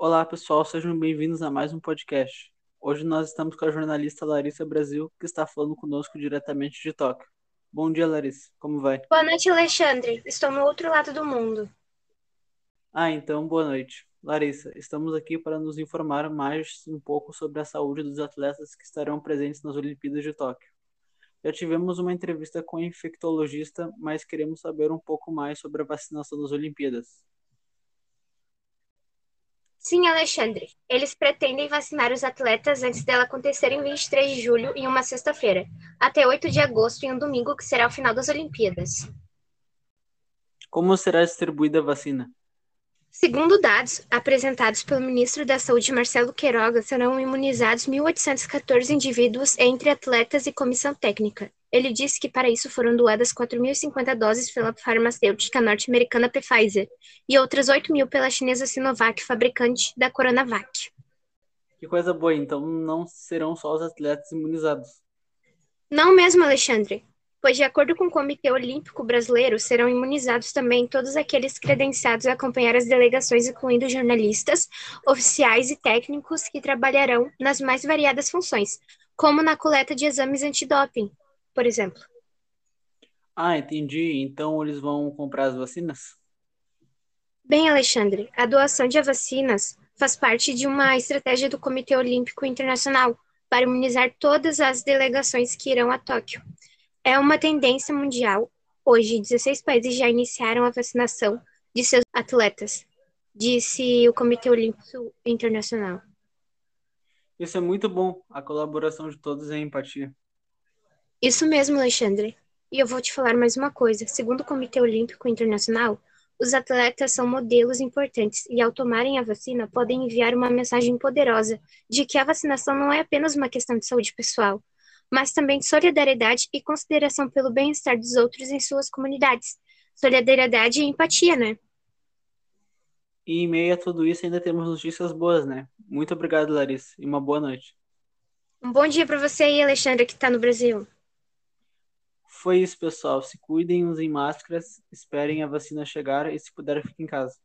Olá, pessoal, sejam bem-vindos a mais um podcast. Hoje nós estamos com a jornalista Larissa Brasil, que está falando conosco diretamente de Tóquio. Bom dia, Larissa. Como vai? Boa noite, Alexandre. Estou no outro lado do mundo. Ah, então, boa noite. Larissa, estamos aqui para nos informar mais um pouco sobre a saúde dos atletas que estarão presentes nas Olimpíadas de Tóquio. Já tivemos uma entrevista com o infectologista, mas queremos saber um pouco mais sobre a vacinação das Olimpíadas. Sim, Alexandre. Eles pretendem vacinar os atletas antes dela acontecer em 23 de julho, em uma sexta-feira, até 8 de agosto, em um domingo, que será o final das Olimpíadas. Como será distribuída a vacina? Segundo dados apresentados pelo ministro da Saúde, Marcelo Queiroga, serão imunizados 1.814 indivíduos entre atletas e comissão técnica. Ele disse que para isso foram doadas 4.050 doses pela farmacêutica norte-americana Pfizer e outras 8 mil pela chinesa Sinovac, fabricante da Coronavac. Que coisa boa, então não serão só os atletas imunizados. Não mesmo, Alexandre, pois de acordo com o Comitê Olímpico Brasileiro, serão imunizados também todos aqueles credenciados a acompanhar as delegações, incluindo jornalistas, oficiais e técnicos que trabalharão nas mais variadas funções, como na coleta de exames antidoping, por exemplo. Ah, entendi. Então eles vão comprar as vacinas? Bem, Alexandre, a doação de vacinas faz parte de uma estratégia do Comitê Olímpico Internacional para imunizar todas as delegações que irão a Tóquio. É uma tendência mundial. Hoje, 16 países já iniciaram a vacinação de seus atletas, disse o Comitê Olímpico Internacional. Isso é muito bom. A colaboração de todos é empatia. Isso mesmo, Alexandre. E eu vou te falar mais uma coisa. Segundo o Comitê Olímpico Internacional, os atletas são modelos importantes e, ao tomarem a vacina, podem enviar uma mensagem poderosa de que a vacinação não é apenas uma questão de saúde pessoal, mas também de solidariedade e consideração pelo bem-estar dos outros em suas comunidades. Solidariedade e empatia, né? E em meio a tudo isso, ainda temos notícias boas, né? Muito obrigado, Larissa, e uma boa noite. Um bom dia para você aí, Alexandre, que está no Brasil. Foi isso, pessoal. Se cuidem, usem máscaras, esperem a vacina chegar e, se puder, fiquem em casa.